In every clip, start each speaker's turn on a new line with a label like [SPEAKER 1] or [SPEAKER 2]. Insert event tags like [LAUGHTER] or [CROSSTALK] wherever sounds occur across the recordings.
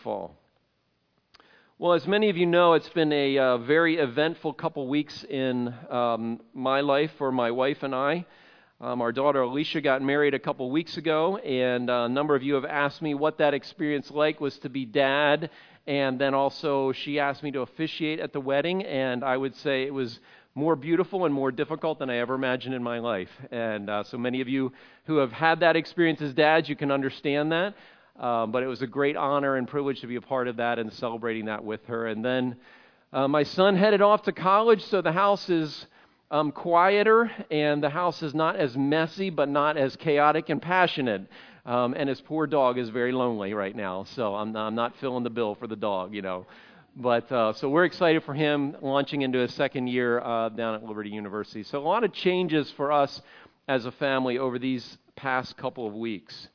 [SPEAKER 1] fall. Well, as many of you know, it's been a uh, very eventful couple weeks in um, my life for my wife and I. Um, our daughter Alicia got married a couple weeks ago, and uh, a number of you have asked me what that experience like was to be dad. And then also, she asked me to officiate at the wedding, and I would say it was more beautiful and more difficult than I ever imagined in my life. And uh, so many of you who have had that experience as dads, you can understand that. Um, but it was a great honor and privilege to be a part of that and celebrating that with her. And then uh, my son headed off to college, so the house is um, quieter and the house is not as messy, but not as chaotic and passionate. Um, and his poor dog is very lonely right now, so I'm, I'm not filling the bill for the dog, you know. But uh, so we're excited for him launching into his second year uh, down at Liberty University. So a lot of changes for us as a family over these past couple of weeks.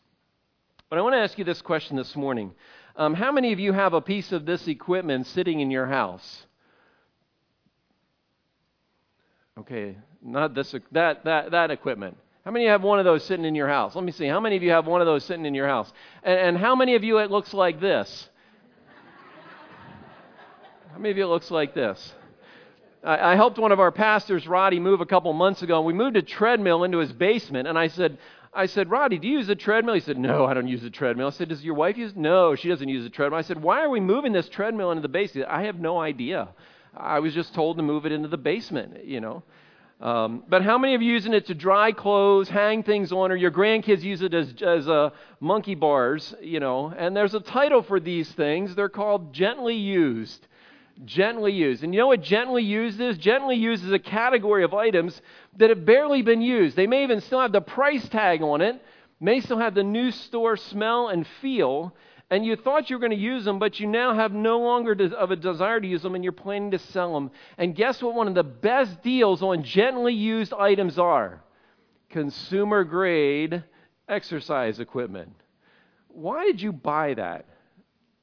[SPEAKER 1] But I want to ask you this question this morning. Um, how many of you have a piece of this equipment sitting in your house? Okay, not this that that that equipment. How many have one of those sitting in your house? Let me see. How many of you have one of those sitting in your house? And, and how many of you it looks like this? [LAUGHS] how many of you it looks like this? I, I helped one of our pastors, Roddy, move a couple months ago, and we moved a treadmill into his basement. And I said, I said, Roddy, do you use a treadmill? He said, No, I don't use a treadmill. I said, Does your wife use? No, she doesn't use a treadmill. I said, Why are we moving this treadmill into the basement? I have no idea. I was just told to move it into the basement, you know. Um, but how many of you using it to dry clothes, hang things on, or your grandkids use it as, as uh, monkey bars, you know? And there's a title for these things. They're called gently used. Gently used. And you know what gently used is? Gently used is a category of items that have barely been used. They may even still have the price tag on it, may still have the new store smell and feel, and you thought you were going to use them, but you now have no longer of a desire to use them, and you're planning to sell them. And guess what one of the best deals on gently used items are? Consumer grade exercise equipment. Why did you buy that?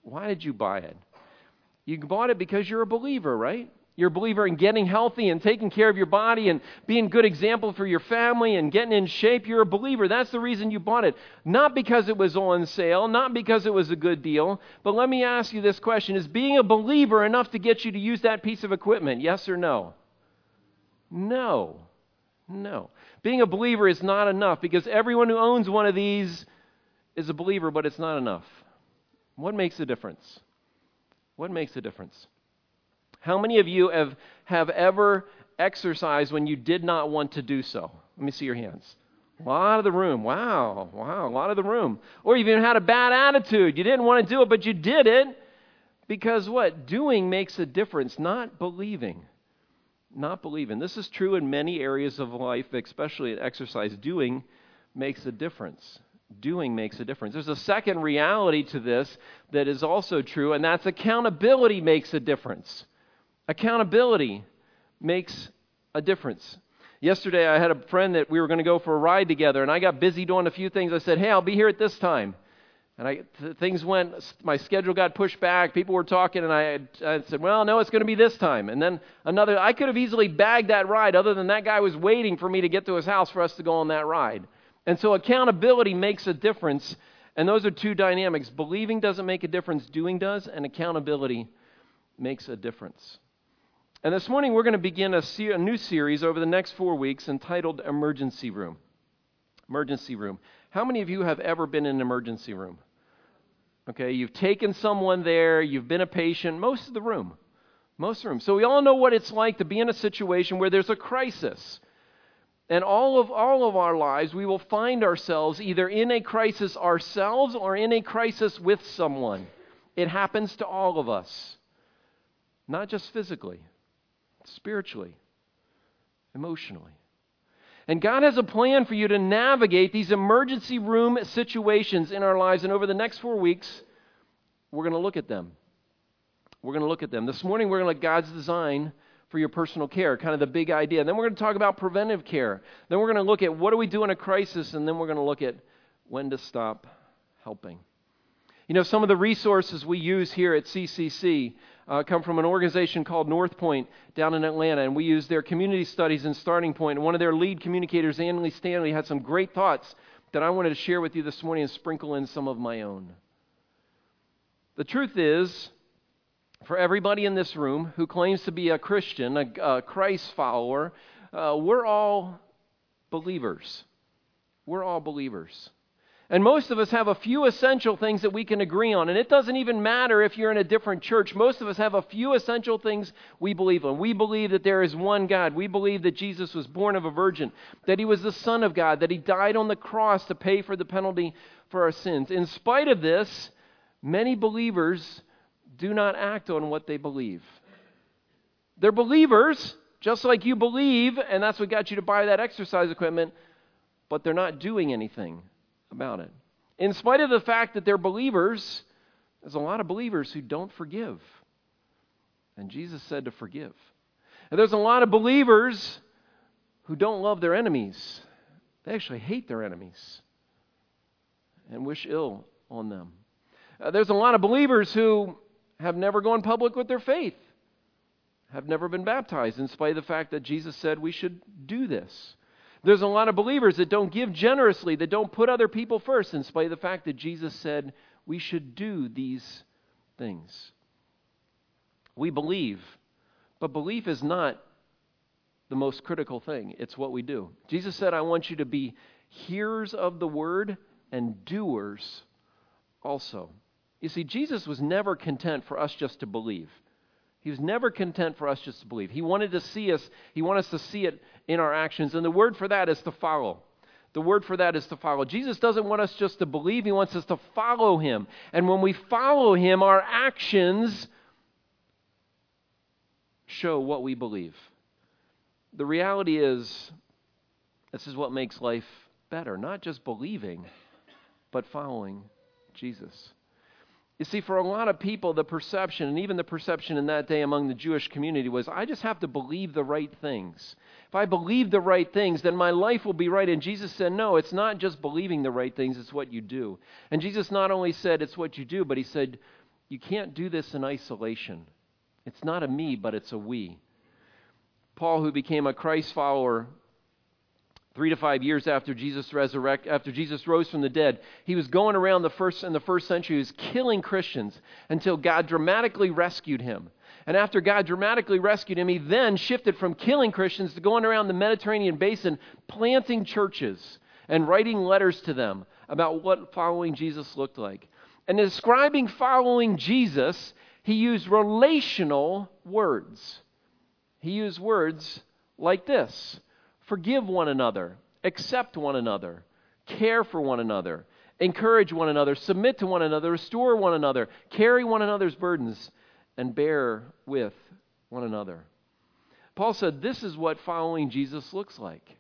[SPEAKER 1] Why did you buy it? You bought it because you're a believer, right? You're a believer in getting healthy and taking care of your body and being a good example for your family and getting in shape. You're a believer. That's the reason you bought it. Not because it was on sale, not because it was a good deal. But let me ask you this question Is being a believer enough to get you to use that piece of equipment? Yes or no? No. No. Being a believer is not enough because everyone who owns one of these is a believer, but it's not enough. What makes a difference? What makes a difference? How many of you have, have ever exercised when you did not want to do so? Let me see your hands. A lot of the room. Wow, wow, a lot of the room. Or you've even had a bad attitude. You didn't want to do it, but you did it. Because what? Doing makes a difference, not believing. Not believing. This is true in many areas of life, especially in exercise. Doing makes a difference doing makes a difference. There's a second reality to this that is also true, and that's accountability makes a difference. Accountability makes a difference. Yesterday, I had a friend that we were going to go for a ride together, and I got busy doing a few things. I said, Hey, I'll be here at this time. And I, th- things went, my schedule got pushed back. People were talking, and I, I said, Well, no, it's going to be this time. And then another, I could have easily bagged that ride, other than that guy was waiting for me to get to his house for us to go on that ride. And so accountability makes a difference. And those are two dynamics. Believing doesn't make a difference, doing does, and accountability makes a difference. And this morning we're going to begin a, a new series over the next four weeks entitled Emergency Room. Emergency Room. How many of you have ever been in an emergency room? Okay, you've taken someone there, you've been a patient, most of the room. Most of the room. So we all know what it's like to be in a situation where there's a crisis. And all of, all of our lives, we will find ourselves either in a crisis ourselves or in a crisis with someone. It happens to all of us, not just physically, spiritually, emotionally. And God has a plan for you to navigate these emergency room situations in our lives. And over the next four weeks, we're going to look at them. We're going to look at them. This morning, we're going to look at God's design for your personal care, kind of the big idea. And then we're going to talk about preventive care. Then we're going to look at what do we do in a crisis, and then we're going to look at when to stop helping. You know, some of the resources we use here at CCC uh, come from an organization called North Point down in Atlanta, and we use their community studies and starting point. And one of their lead communicators, Andy Stanley, had some great thoughts that I wanted to share with you this morning and sprinkle in some of my own. The truth is, for everybody in this room who claims to be a Christian, a, a Christ follower, uh, we're all believers. We're all believers. And most of us have a few essential things that we can agree on. And it doesn't even matter if you're in a different church. Most of us have a few essential things we believe in. We believe that there is one God. We believe that Jesus was born of a virgin, that he was the Son of God, that he died on the cross to pay for the penalty for our sins. In spite of this, many believers do not act on what they believe. They're believers, just like you believe, and that's what got you to buy that exercise equipment, but they're not doing anything about it. In spite of the fact that they're believers, there's a lot of believers who don't forgive. And Jesus said to forgive. And there's a lot of believers who don't love their enemies. They actually hate their enemies and wish ill on them. Uh, there's a lot of believers who have never gone public with their faith, have never been baptized, in spite of the fact that Jesus said we should do this. There's a lot of believers that don't give generously, that don't put other people first, in spite of the fact that Jesus said we should do these things. We believe, but belief is not the most critical thing. It's what we do. Jesus said, I want you to be hearers of the word and doers also. You see, Jesus was never content for us just to believe. He was never content for us just to believe. He wanted to see us, he wanted us to see it in our actions. And the word for that is to follow. The word for that is to follow. Jesus doesn't want us just to believe, he wants us to follow him. And when we follow him, our actions show what we believe. The reality is, this is what makes life better. Not just believing, but following Jesus. You see, for a lot of people, the perception, and even the perception in that day among the Jewish community, was I just have to believe the right things. If I believe the right things, then my life will be right. And Jesus said, No, it's not just believing the right things, it's what you do. And Jesus not only said it's what you do, but he said, You can't do this in isolation. It's not a me, but it's a we. Paul, who became a Christ follower three to five years after Jesus resurrect, after Jesus rose from the dead, he was going around the first in the first century, he was killing Christians until God dramatically rescued him. And after God dramatically rescued him, he then shifted from killing Christians to going around the Mediterranean basin, planting churches and writing letters to them about what following Jesus looked like. And describing following Jesus, he used relational words. He used words like this Forgive one another, accept one another, care for one another, encourage one another, submit to one another, restore one another, carry one another's burdens, and bear with one another. Paul said this is what following Jesus looks like.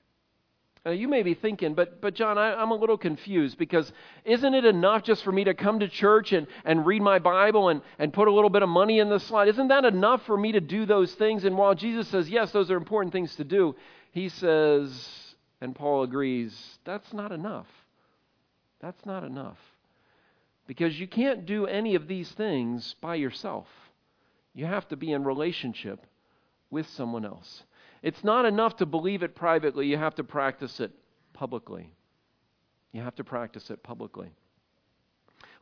[SPEAKER 1] Now, you may be thinking, but, but John, I, am a little confused because isn't it enough just for me to come to church and, and read my Bible and, and put a little bit of money in the slot? Isn't that enough for me to do those things? And while Jesus says, yes, those are important things to do, he says, and Paul agrees, that's not enough. That's not enough. Because you can't do any of these things by yourself. You have to be in relationship with someone else. It's not enough to believe it privately, you have to practice it publicly. You have to practice it publicly.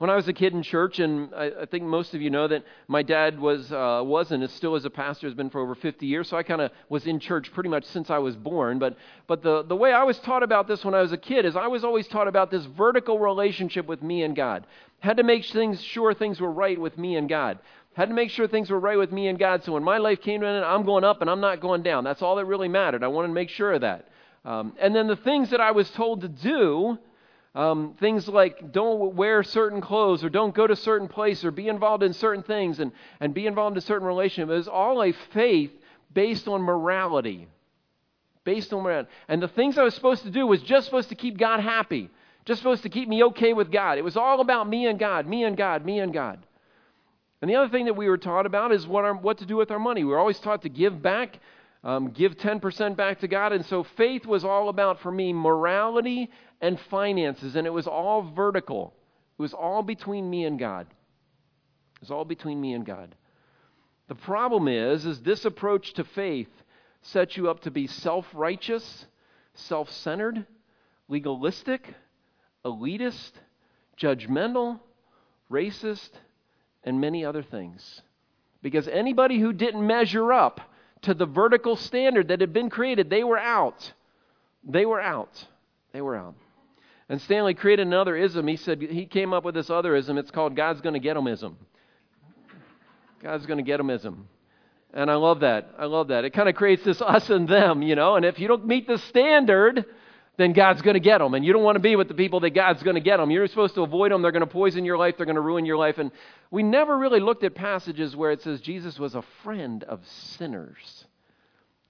[SPEAKER 1] When I was a kid in church, and I, I think most of you know that my dad was uh, was and is still as a pastor has been for over 50 years. So I kind of was in church pretty much since I was born. But but the the way I was taught about this when I was a kid is I was always taught about this vertical relationship with me and God. Had to make things sure things were right with me and God. Had to make sure things were right with me and God. So when my life came to an end, I'm going up and I'm not going down. That's all that really mattered. I wanted to make sure of that. Um, and then the things that I was told to do um, things like don't wear certain clothes or don't go to certain place or be involved in certain things and, and be involved in certain relationship is all a faith based on morality. Based on morality. And the things I was supposed to do was just supposed to keep God happy, just supposed to keep me okay with God. It was all about me and God, me and God, me and God. And the other thing that we were taught about is what, our, what to do with our money. We were always taught to give back, um, give 10% back to God. And so faith was all about, for me, morality and finances, and it was all vertical. It was all between me and God. It was all between me and God. The problem is, is this approach to faith sets you up to be self-righteous, self-centered, legalistic, elitist, judgmental, racist, and many other things. Because anybody who didn't measure up to the vertical standard that had been created, they were out. They were out. They were out. Andy Stanley created another ism. He said he came up with this other ism. It's called God's going to get ism. God's going to get ism. And I love that. I love that. It kind of creates this us and them, you know. And if you don't meet the standard, then God's going to get them. And you don't want to be with the people that God's going to get them. You're supposed to avoid them. They're going to poison your life. They're going to ruin your life. And we never really looked at passages where it says Jesus was a friend of sinners.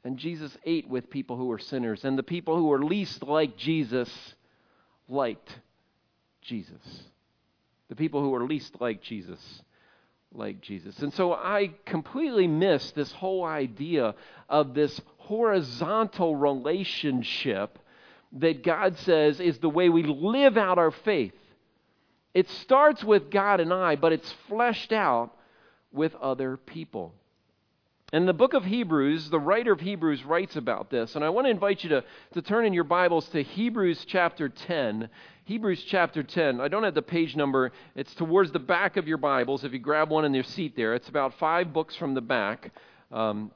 [SPEAKER 1] And Jesus ate with people who were sinners. And the people who were least like Jesus liked Jesus. The people who are least like Jesus like Jesus. And so I completely missed this whole idea of this horizontal relationship that God says is the way we live out our faith. It starts with God and I, but it's fleshed out with other people. In the book of Hebrews, the writer of Hebrews writes about this, and I want to invite you to, to turn in your Bibles to Hebrews chapter 10. Hebrews chapter 10. I don't have the page number, it's towards the back of your Bibles. If you grab one in your seat there, it's about five books from the back. Um,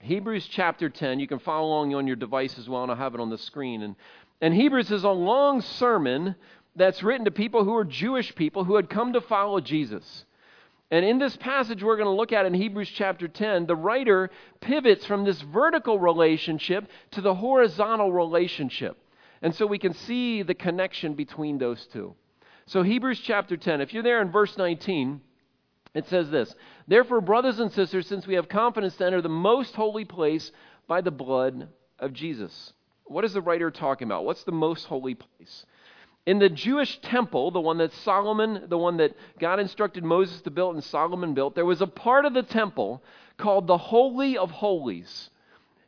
[SPEAKER 1] Hebrews chapter 10. You can follow along on your device as well, and I'll have it on the screen. And, and Hebrews is a long sermon that's written to people who are Jewish people who had come to follow Jesus. And in this passage we're going to look at in Hebrews chapter 10, the writer pivots from this vertical relationship to the horizontal relationship. And so we can see the connection between those two. So, Hebrews chapter 10, if you're there in verse 19, it says this Therefore, brothers and sisters, since we have confidence to enter the most holy place by the blood of Jesus. What is the writer talking about? What's the most holy place? In the Jewish temple, the one that Solomon, the one that God instructed Moses to build and Solomon built, there was a part of the temple called the Holy of Holies.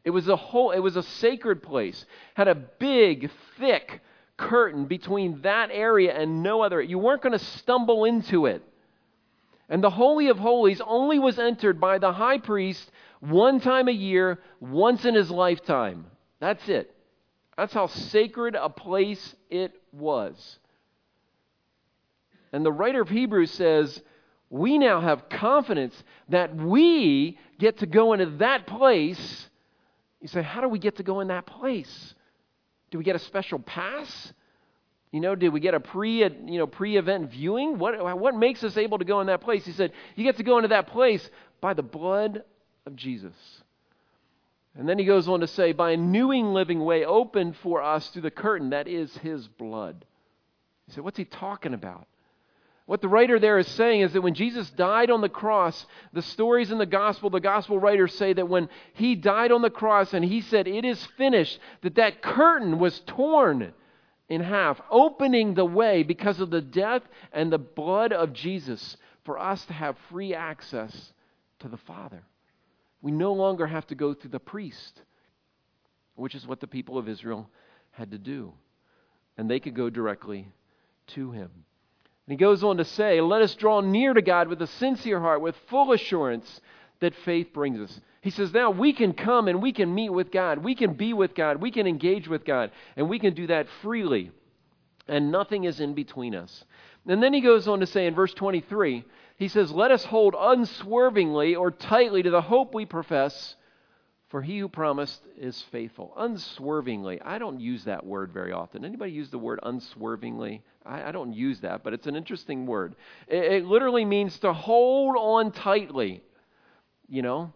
[SPEAKER 1] It was a whole, it was a sacred place. Had a big, thick curtain between that area and no other. You weren't going to stumble into it. And the Holy of Holies only was entered by the high priest one time a year, once in his lifetime. That's it. That's how sacred a place it was. And the writer of Hebrews says, We now have confidence that we get to go into that place. You say, How do we get to go in that place? Do we get a special pass? You know, did we get a pre, you know, pre-event viewing? What, what makes us able to go in that place? He said, you get to go into that place by the blood of Jesus. And then he goes on to say, by a new and living way opened for us through the curtain that is his blood. He said, what's he talking about? What the writer there is saying is that when Jesus died on the cross, the stories in the gospel, the gospel writers say that when he died on the cross and he said, It is finished, that that curtain was torn in half, opening the way because of the death and the blood of Jesus for us to have free access to the Father. We no longer have to go through the priest, which is what the people of Israel had to do. And they could go directly to him. And he goes on to say, Let us draw near to God with a sincere heart, with full assurance that faith brings us. He says, now we can come and we can meet with God. We can be with God. We can engage with God. And we can do that freely. And nothing is in between us. And then he goes on to say in verse 23, he says, Let us hold unswervingly or tightly to the hope we profess, for he who promised is faithful. Unswervingly. I don't use that word very often. Anybody use the word unswervingly? I, I don't use that, but it's an interesting word. It, it literally means to hold on tightly. You know,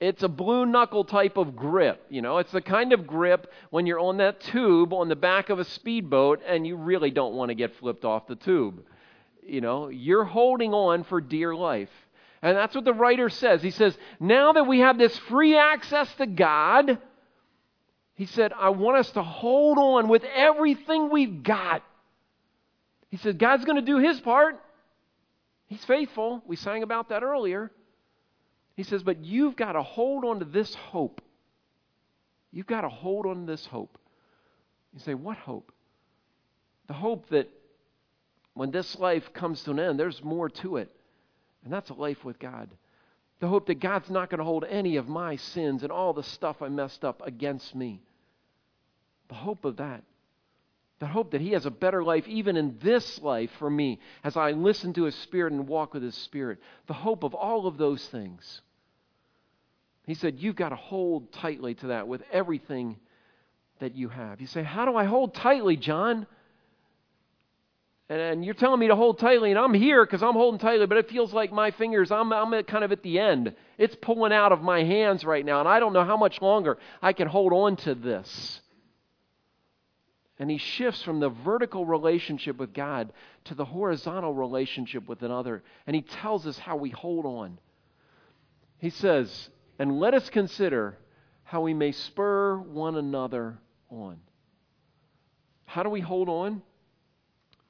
[SPEAKER 1] it's a blue knuckle type of grip. You know, it's the kind of grip when you're on that tube on the back of a speedboat and you really don't want to get flipped off the tube. You know, you're holding on for dear life. And that's what the writer says. He says, now that we have this free access to God, he said, I want us to hold on with everything we've got. He said, God's going to do his part. He's faithful. We sang about that earlier. He says, But you've got to hold on to this hope. You've got to hold on to this hope. You say, What hope? The hope that when this life comes to an end, there's more to it. And that's a life with God. The hope that God's not going to hold any of my sins and all the stuff I messed up against me. The hope of that. The hope that He has a better life even in this life for me as I listen to His Spirit and walk with His Spirit. The hope of all of those things. He said, You've got to hold tightly to that with everything that you have. You say, How do I hold tightly, John? And you're telling me to hold tightly, and I'm here because I'm holding tightly, but it feels like my fingers, I'm, I'm kind of at the end. It's pulling out of my hands right now, and I don't know how much longer I can hold on to this. And he shifts from the vertical relationship with God to the horizontal relationship with another. And he tells us how we hold on. He says, And let us consider how we may spur one another on. How do we hold on?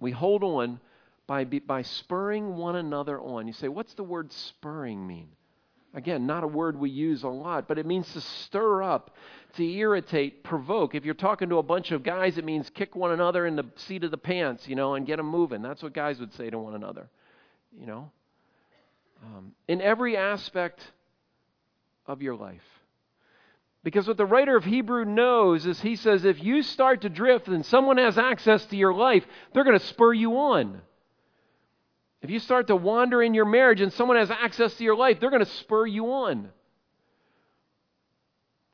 [SPEAKER 1] We hold on by, by spurring one another on. You say, What's the word spurring mean? Again, not a word we use a lot, but it means to stir up, to irritate, provoke. If you're talking to a bunch of guys, it means kick one another in the seat of the pants, you know, and get them moving. That's what guys would say to one another, you know. Um, in every aspect of your life. Because what the writer of Hebrew knows is he says if you start to drift and someone has access to your life, they're going to spur you on. If you start to wander in your marriage and someone has access to your life, they're going to spur you on.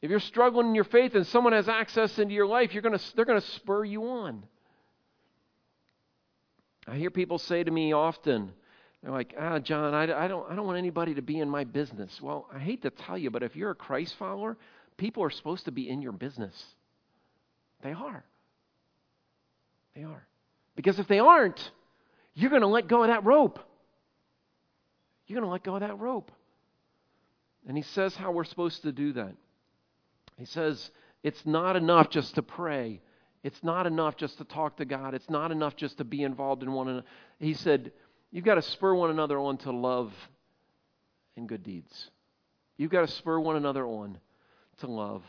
[SPEAKER 1] If you're struggling in your faith and someone has access into your life, you're going to, they're going to spur you on. I hear people say to me often, they're like, ah, John, I, I, don't, I don't want anybody to be in my business. Well, I hate to tell you, but if you're a Christ follower, people are supposed to be in your business. They are. They are. Because if they aren't, you're going to let go of that rope. You're going to let go of that rope. And he says how we're supposed to do that. He says it's not enough just to pray. It's not enough just to talk to God. It's not enough just to be involved in one another. He said, You've got to spur one another on to love and good deeds. You've got to spur one another on to love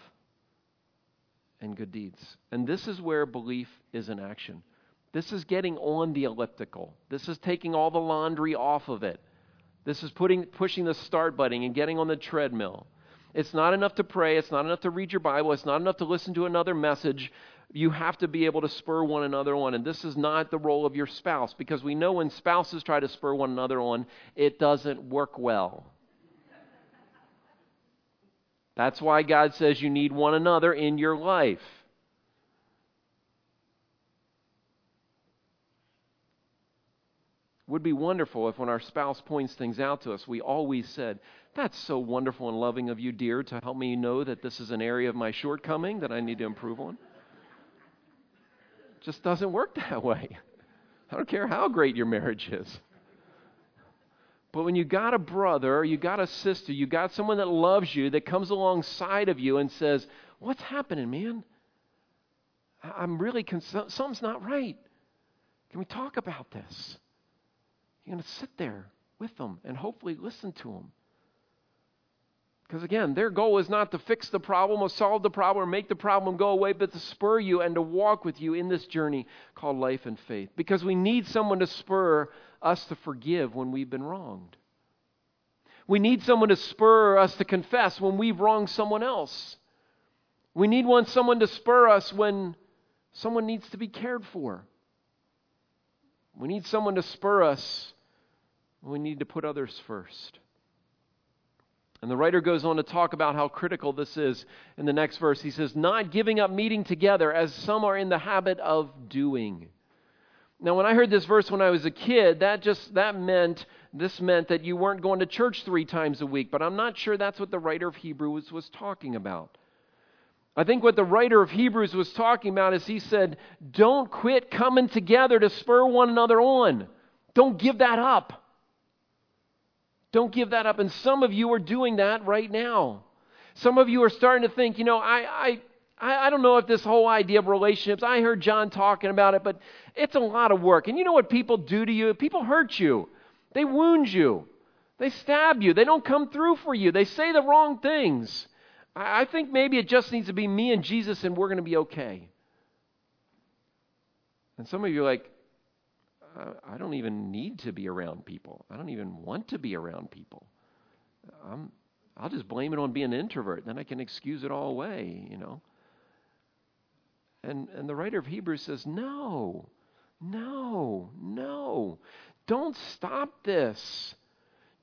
[SPEAKER 1] and good deeds. And this is where belief is in action. This is getting on the elliptical. This is taking all the laundry off of it. This is putting, pushing the start button and getting on the treadmill. It's not enough to pray. It's not enough to read your Bible. It's not enough to listen to another message. You have to be able to spur one another on. And this is not the role of your spouse because we know when spouses try to spur one another on, it doesn't work well. That's why God says you need one another in your life. would be wonderful if when our spouse points things out to us, we always said, That's so wonderful and loving of you, dear, to help me know that this is an area of my shortcoming that I need to improve on. It just doesn't work [LAUGHS] that way. I don't care how great your marriage is. But when you got a brother, you got a sister, you got someone that loves you, that comes alongside of you and says, What's happening, man? I'm really, concerned. something's not right. Can we talk about this? You're going to sit there with them and hopefully listen to them. Because again, their goal is not to fix the problem or solve the problem or make the problem go away, but to spur you and to walk with you in this journey called life and faith. Because we need someone to spur us to forgive when we've been wronged. We need someone to spur us to confess when we've wronged someone else. We need one someone to spur us when someone needs to be cared for. We need someone to spur us we need to put others first. And the writer goes on to talk about how critical this is in the next verse. He says, Not giving up meeting together as some are in the habit of doing. Now, when I heard this verse when I was a kid, that just that meant this meant that you weren't going to church three times a week, but I'm not sure that's what the writer of Hebrews was talking about. I think what the writer of Hebrews was talking about is he said, Don't quit coming together to spur one another on. Don't give that up. Don't give that up. And some of you are doing that right now. Some of you are starting to think, you know, I, I, I don't know if this whole idea of relationships, I heard John talking about it, but it's a lot of work. And you know what people do to you? People hurt you, they wound you, they stab you, they don't come through for you, they say the wrong things. I, I think maybe it just needs to be me and Jesus, and we're going to be okay. And some of you are like, I don't even need to be around people. I don't even want to be around people. I'm, I'll just blame it on being an introvert. Then I can excuse it all away, you know. And, and the writer of Hebrews says, No, no, no. Don't stop this.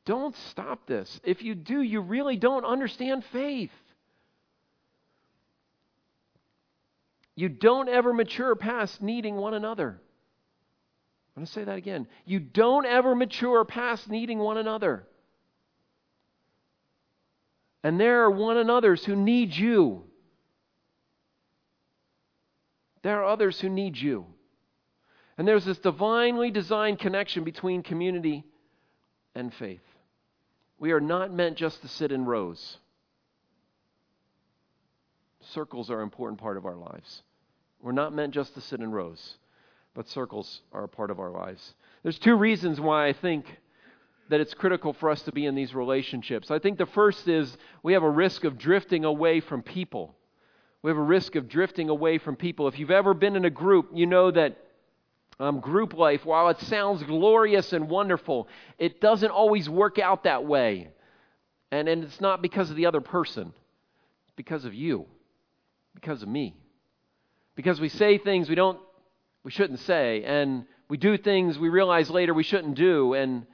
[SPEAKER 1] Don't stop this. If you do, you really don't understand faith. You don't ever mature past needing one another. I'm going to say that again. You don't ever mature past needing one another. And there are one another's who need you. There are others who need you. And there's this divinely designed connection between community and faith. We are not meant just to sit in rows. Circles are an important part of our lives. We're not meant just to sit in rows but circles are a part of our lives. There's two reasons why I think that it's critical for us to be in these relationships. I think the first is we have a risk of drifting away from people. We have a risk of drifting away from people. If you've ever been in a group, you know that um, group life, while it sounds glorious and wonderful, it doesn't always work out that way. And, and it's not because of the other person, it's because of you, because of me. Because we say things we don't we shouldn't say, and we do things we realize later we shouldn't do, and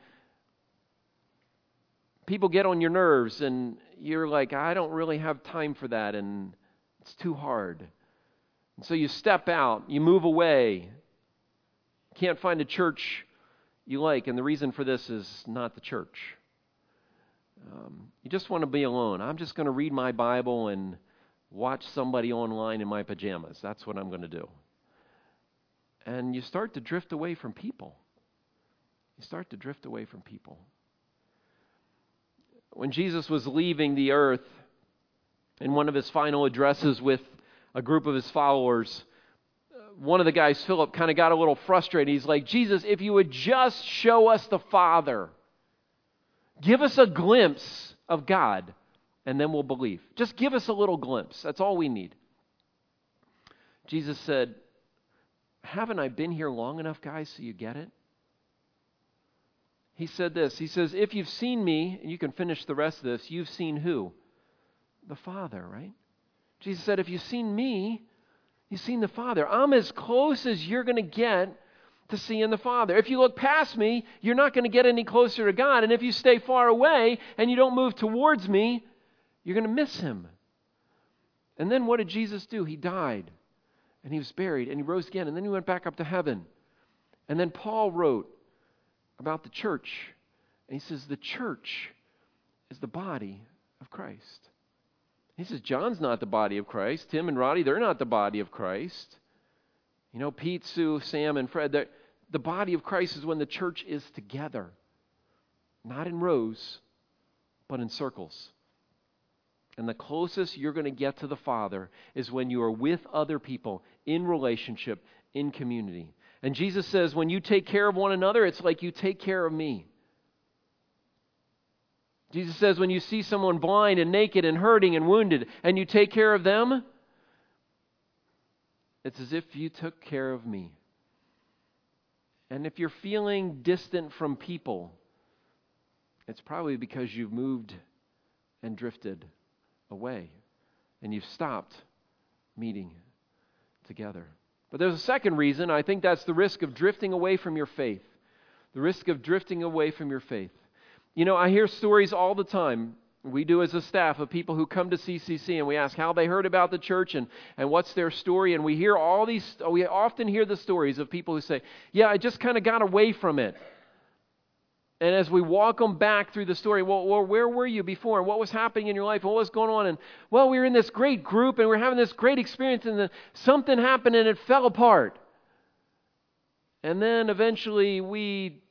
[SPEAKER 1] people get on your nerves, and you're like, I don't really have time for that, and it's too hard. And so you step out, you move away, can't find a church you like, and the reason for this is not the church. Um, you just want to be alone. I'm just going to read my Bible and watch somebody online in my pajamas. That's what I'm going to do and you start to drift away from people. You start to drift away from people. When Jesus was leaving the earth, in one of his final addresses with a group of his followers, uh, one of the guys, Philip, kind of got a little frustrated. He's like, Jesus, if you would just show us the Father, give us a glimpse of God, and then we'll believe. Just give us a little glimpse. That's all we need. Jesus said, haven't I been here long enough, guys, so you get it? He said this He says, If you've seen me, and you can finish the rest of this, you've seen who? The Father, right? Jesus said, If you've seen me, you've seen the Father. I'm as close as you're going to get to seeing the Father. If you look past me, you're not going to get any closer to God. And if you stay far away and you don't move towards me, you're going to miss Him. And then what did Jesus do? He died and he was buried and he rose again and then he went back up to heaven. And then Paul wrote about the church. And he says, The church is the body of Christ. He says, John's not the body of Christ. Tim and Roddy, they're not the body of Christ. You know, Pete, Sue, Sam, and Fred, the body of Christ is when the church is together, not in rows, but in circles. And the closest you're going to get to the Father is when you are with other people in relationship, in community. And Jesus says, when you take care of one another, it's like you take care of me. Jesus says, when you see someone blind and naked and hurting and wounded, and you take care of them, it's as if you took care of me. And if you're feeling distant from people, it's probably because you've moved and drifted away and you've stopped meeting together. But there's a second reason. I think that's the risk of drifting away from your faith. The risk of drifting away from your faith. You know, I hear stories all the time. We do as a staff of people who come to CCC and we ask how they heard about the church and, and what's their story. And we hear all these, we often hear the stories of people who say, Yeah, I just kind of got away from it. And as we walk them back through the story, well, well, where were you before? And what was happening in your life? What was going on? And, well, we were in this great group and we are having this great experience, and then something happened and it fell apart. And then eventually we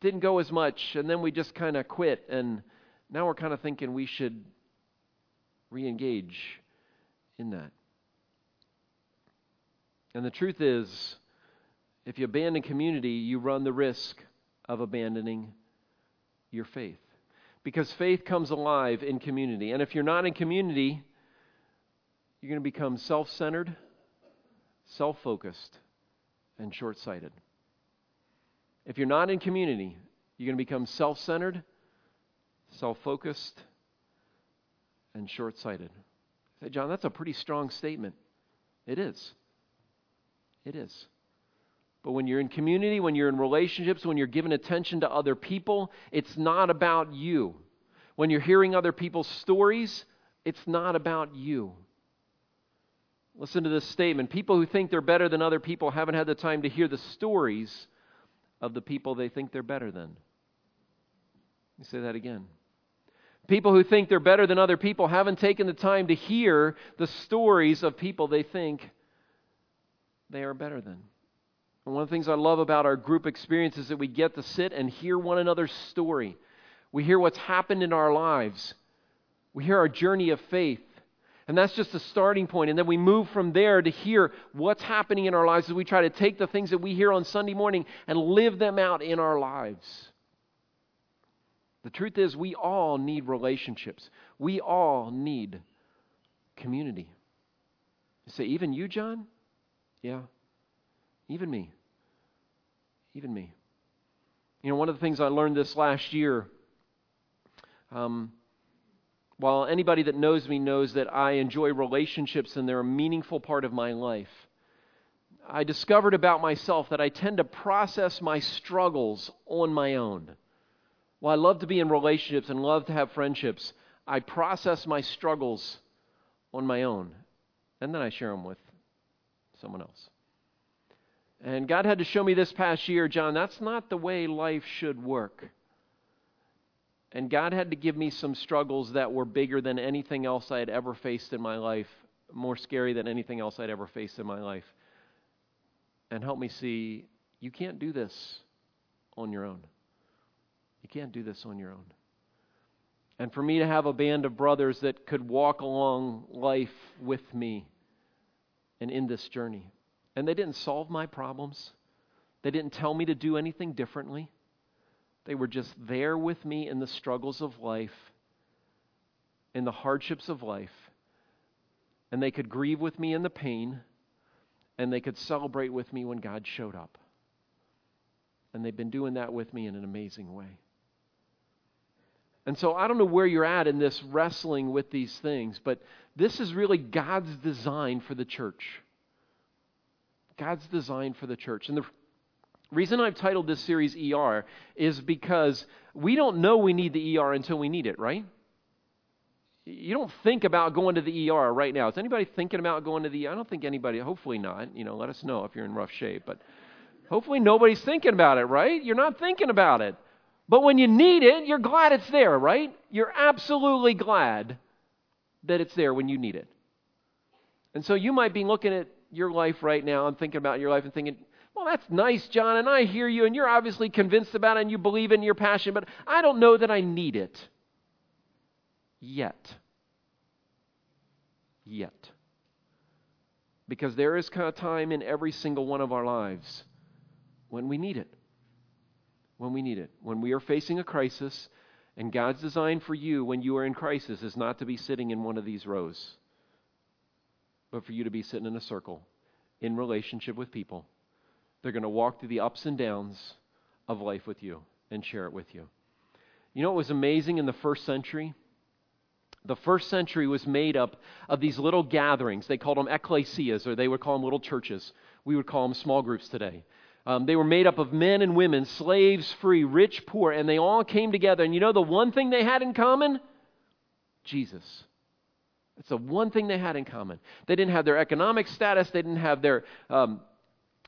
[SPEAKER 1] didn't go as much, and then we just kind of quit. And now we're kind of thinking we should re engage in that. And the truth is, if you abandon community, you run the risk of abandoning your faith. Because faith comes alive in community. And if you're not in community, you're going to become self centered, self focused, and short sighted. If you're not in community, you're going to become self centered, self focused, and short sighted. Say, John, that's a pretty strong statement. It is. It is. But when you're in community, when you're in relationships, when you're giving attention to other people, it's not about you. When you're hearing other people's stories, it's not about you. Listen to this statement. People who think they're better than other people haven't had the time to hear the stories of the people they think they're better than. Let me say that again. People who think they're better than other people haven't taken the time to hear the stories of people they think they are better than. And one of the things I love about our group experience is that we get to sit and hear one another's story. We hear what's happened in our lives. We hear our journey of faith. And that's just a starting point. And then we move from there to hear what's happening in our lives as we try to take the things that we hear on Sunday morning and live them out in our lives. The truth is, we all need relationships, we all need community. You say, even you, John? Yeah. Even me. Even me. You know, one of the things I learned this last year, um, while anybody that knows me knows that I enjoy relationships and they're a meaningful part of my life, I discovered about myself that I tend to process my struggles on my own. While I love to be in relationships and love to have friendships, I process my struggles on my own. And then I share them with someone else. And God had to show me this past year, John, that's not the way life should work. And God had to give me some struggles that were bigger than anything else I had ever faced in my life, more scary than anything else I'd ever faced in my life. And help me see you can't do this on your own. You can't do this on your own. And for me to have a band of brothers that could walk along life with me and in this journey. And they didn't solve my problems, they didn't tell me to do anything differently. They were just there with me in the struggles of life, in the hardships of life. And they could grieve with me in the pain, and they could celebrate with me when God showed up. And they've been doing that with me in an amazing way. And so I don't know where you're at in this wrestling with these things, but this is really God's design for the church. God's design for the church. And the reason I've titled this series ER is because we don't know we need the ER until we need it, right? You don't think about going to the ER right now. Is anybody thinking about going to the ER? I don't think anybody, hopefully not. You know, let us know if you're in rough shape. But hopefully nobody's thinking about it, right? You're not thinking about it. But when you need it, you're glad it's there, right? You're absolutely glad that it's there when you need it. And so you might be looking at your life right now and thinking about your life and thinking, well, that's nice, John, and I hear you, and you're obviously convinced about it, and you believe in your passion, but I don't know that I need it yet. Yet. Because there is a time in every single one of our lives when we need it. When we need it. When we are facing a crisis, and God's design for you when you are in crisis is not to be sitting in one of these rows but for you to be sitting in a circle in relationship with people. They're going to walk through the ups and downs of life with you and share it with you. You know what was amazing in the first century? The first century was made up of these little gatherings. They called them ecclesias, or they would call them little churches. We would call them small groups today. Um, they were made up of men and women, slaves, free, rich, poor, and they all came together. And you know the one thing they had in common? Jesus. It's the one thing they had in common. They didn't have their economic status, they didn't have their, um,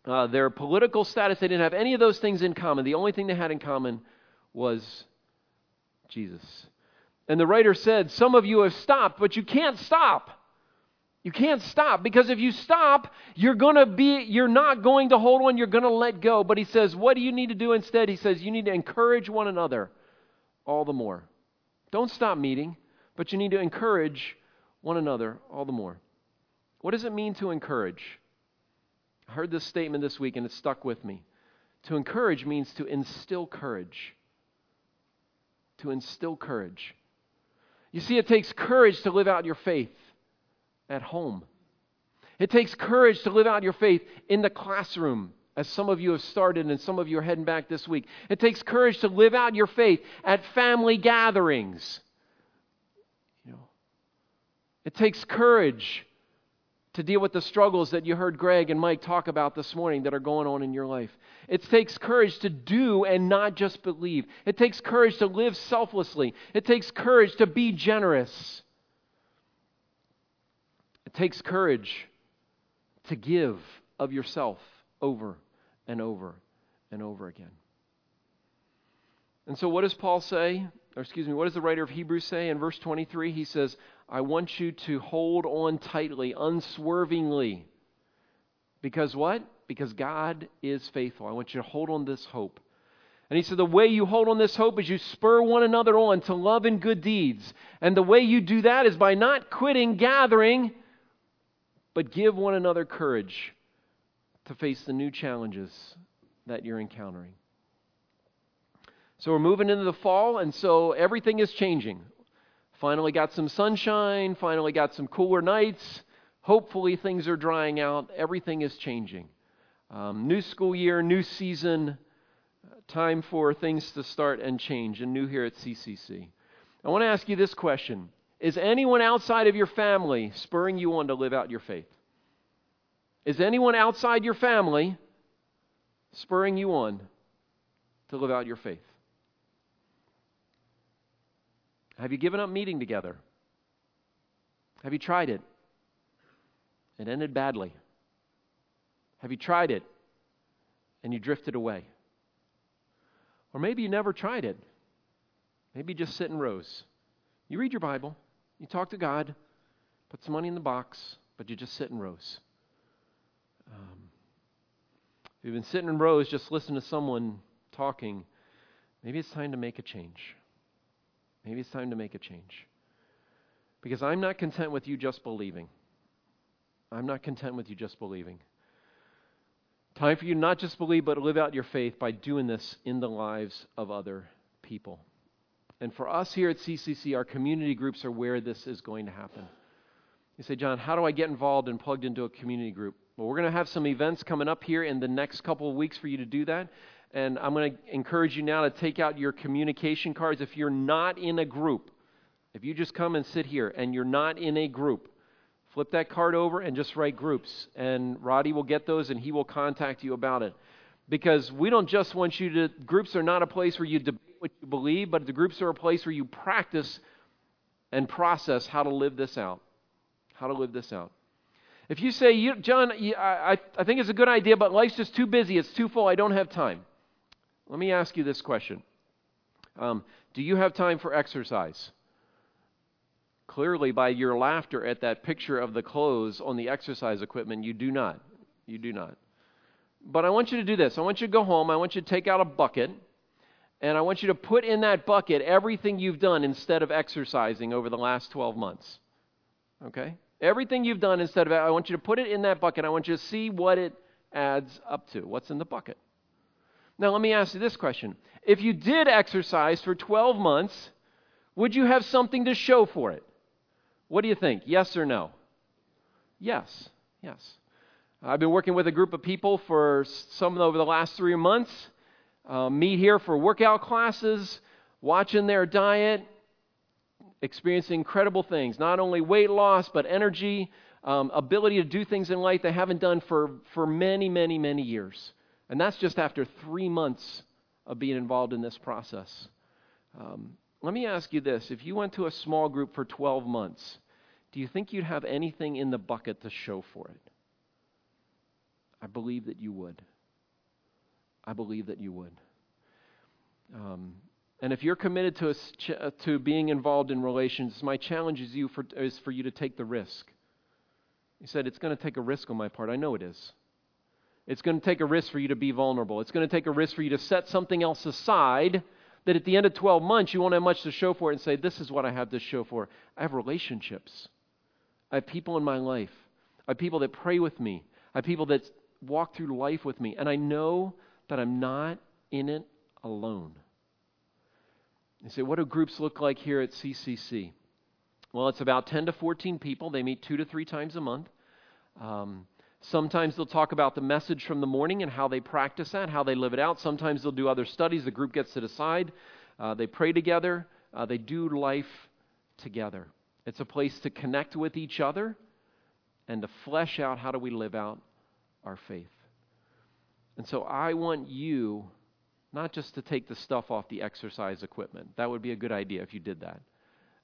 [SPEAKER 1] uh, their political status, they didn't have any of those things in common. The only thing they had in common was Jesus. And the writer said, Some of you have stopped, but you can't stop. You can't stop because if you stop, you're going to be you're not going to hold on, you're going to let go. But he says, what do you need to do instead? He says you need to encourage one another all the more. Don't stop meeting, but you need to encourage one another all the more. What does it mean to encourage? I heard this statement this week and it stuck with me. To encourage means to instill courage. To instill courage. You see, it takes courage to live out your faith at home. It takes courage to live out your faith in the classroom, as some of you have started and some of you are heading back this week. It takes courage to live out your faith at family gatherings. It takes courage to deal with the struggles that you heard Greg and Mike talk about this morning that are going on in your life. It takes courage to do and not just believe. It takes courage to live selflessly. It takes courage to be generous. It takes courage to give of yourself over and over and over again. And so, what does Paul say? Or, excuse me, what does the writer of Hebrews say in verse 23? He says, I want you to hold on tightly, unswervingly. Because what? Because God is faithful. I want you to hold on this hope. And he said, The way you hold on this hope is you spur one another on to love and good deeds. And the way you do that is by not quitting gathering, but give one another courage to face the new challenges that you're encountering. So we're moving into the fall, and so everything is changing. Finally got some sunshine, finally got some cooler nights. Hopefully things are drying out. Everything is changing. Um, new school year, new season, time for things to start and change, and new here at CCC. I want to ask you this question Is anyone outside of your family spurring you on to live out your faith? Is anyone outside your family spurring you on to live out your faith? Have you given up meeting together? Have you tried it? It ended badly. Have you tried it and you drifted away? Or maybe you never tried it. Maybe you just sit in rows. You read your Bible, you talk to God, put some money in the box, but you just sit in rows. Um, if you've been sitting in rows just listening to someone talking, maybe it's time to make a change. Maybe it's time to make a change. Because I'm not content with you just believing. I'm not content with you just believing. Time for you not just believe, but live out your faith by doing this in the lives of other people. And for us here at CCC, our community groups are where this is going to happen. You say, John, how do I get involved and plugged into a community group? Well, we're going to have some events coming up here in the next couple of weeks for you to do that. And I'm going to encourage you now to take out your communication cards. If you're not in a group, if you just come and sit here and you're not in a group, flip that card over and just write groups. And Roddy will get those and he will contact you about it. Because we don't just want you to, groups are not a place where you debate what you believe, but the groups are a place where you practice and process how to live this out. How to live this out. If you say, John, I, I think it's a good idea, but life's just too busy, it's too full, I don't have time. Let me ask you this question um, Do you have time for exercise? Clearly, by your laughter at that picture of the clothes on the exercise equipment, you do not. You do not. But I want you to do this. I want you to go home. I want you to take out a bucket. And I want you to put in that bucket everything you've done instead of exercising over the last 12 months. Okay? Everything you've done instead of, I want you to put it in that bucket. I want you to see what it adds up to. What's in the bucket? Now, let me ask you this question. If you did exercise for 12 months, would you have something to show for it? What do you think? Yes or no? Yes. Yes. I've been working with a group of people for some over the last three months. Uh, meet here for workout classes, watching their diet, experiencing incredible things. Not only weight loss, but energy, um, ability to do things in life they haven't done for, for many, many, many years. And that's just after three months of being involved in this process. Um, let me ask you this if you went to a small group for 12 months, do you think you'd have anything in the bucket to show for it? I believe that you would. I believe that you would. Um, and if you're committed to, a, to being involved in relations, my challenge is, you for, is for you to take the risk. He said, It's going to take a risk on my part. I know it is. It's going to take a risk for you to be vulnerable. It's going to take a risk for you to set something else aside that at the end of 12 months you won't have much to show for it and say, This is what I have to show for. I have relationships. I have people in my life. I have people that pray with me. I have people that walk through life with me. And I know that I'm not in it alone. You say, What do groups look like here at CCC? Well, it's about 10 to 14 people. They meet two to three times a month. Um, Sometimes they'll talk about the message from the morning and how they practice that, how they live it out. Sometimes they'll do other studies. The group gets to decide. Uh, they pray together. Uh, they do life together. It's a place to connect with each other and to flesh out how do we live out our faith. And so I want you not just to take the stuff off the exercise equipment. That would be a good idea if you did that.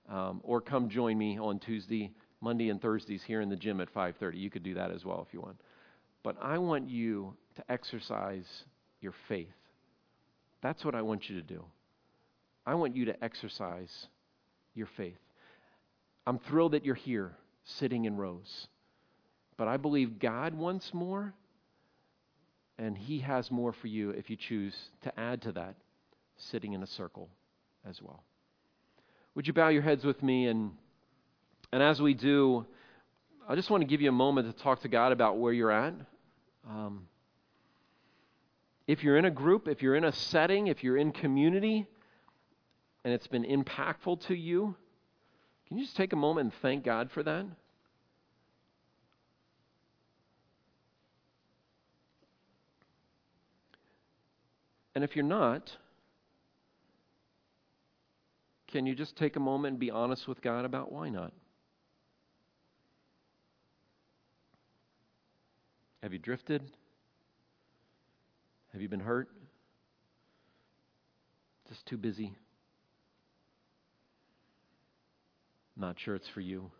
[SPEAKER 1] Um, or come join me on Tuesday, Monday, and Thursdays here in the gym at 5:30. You could do that as well if you want. But I want you to exercise your faith. That's what I want you to do. I want you to exercise your faith. I'm thrilled that you're here sitting in rows. But I believe God wants more, and He has more for you if you choose to add to that, sitting in a circle as well. Would you bow your heads with me? And, and as we do, I just want to give you a moment to talk to God about where you're at. Um, if you're in a group, if you're in a setting, if you're in community, and it's been impactful to you, can you just take a moment and thank God for that? And if you're not, can you just take a moment and be honest with God about why not? Have you drifted? Have you been hurt? Just too busy? Not sure it's for you.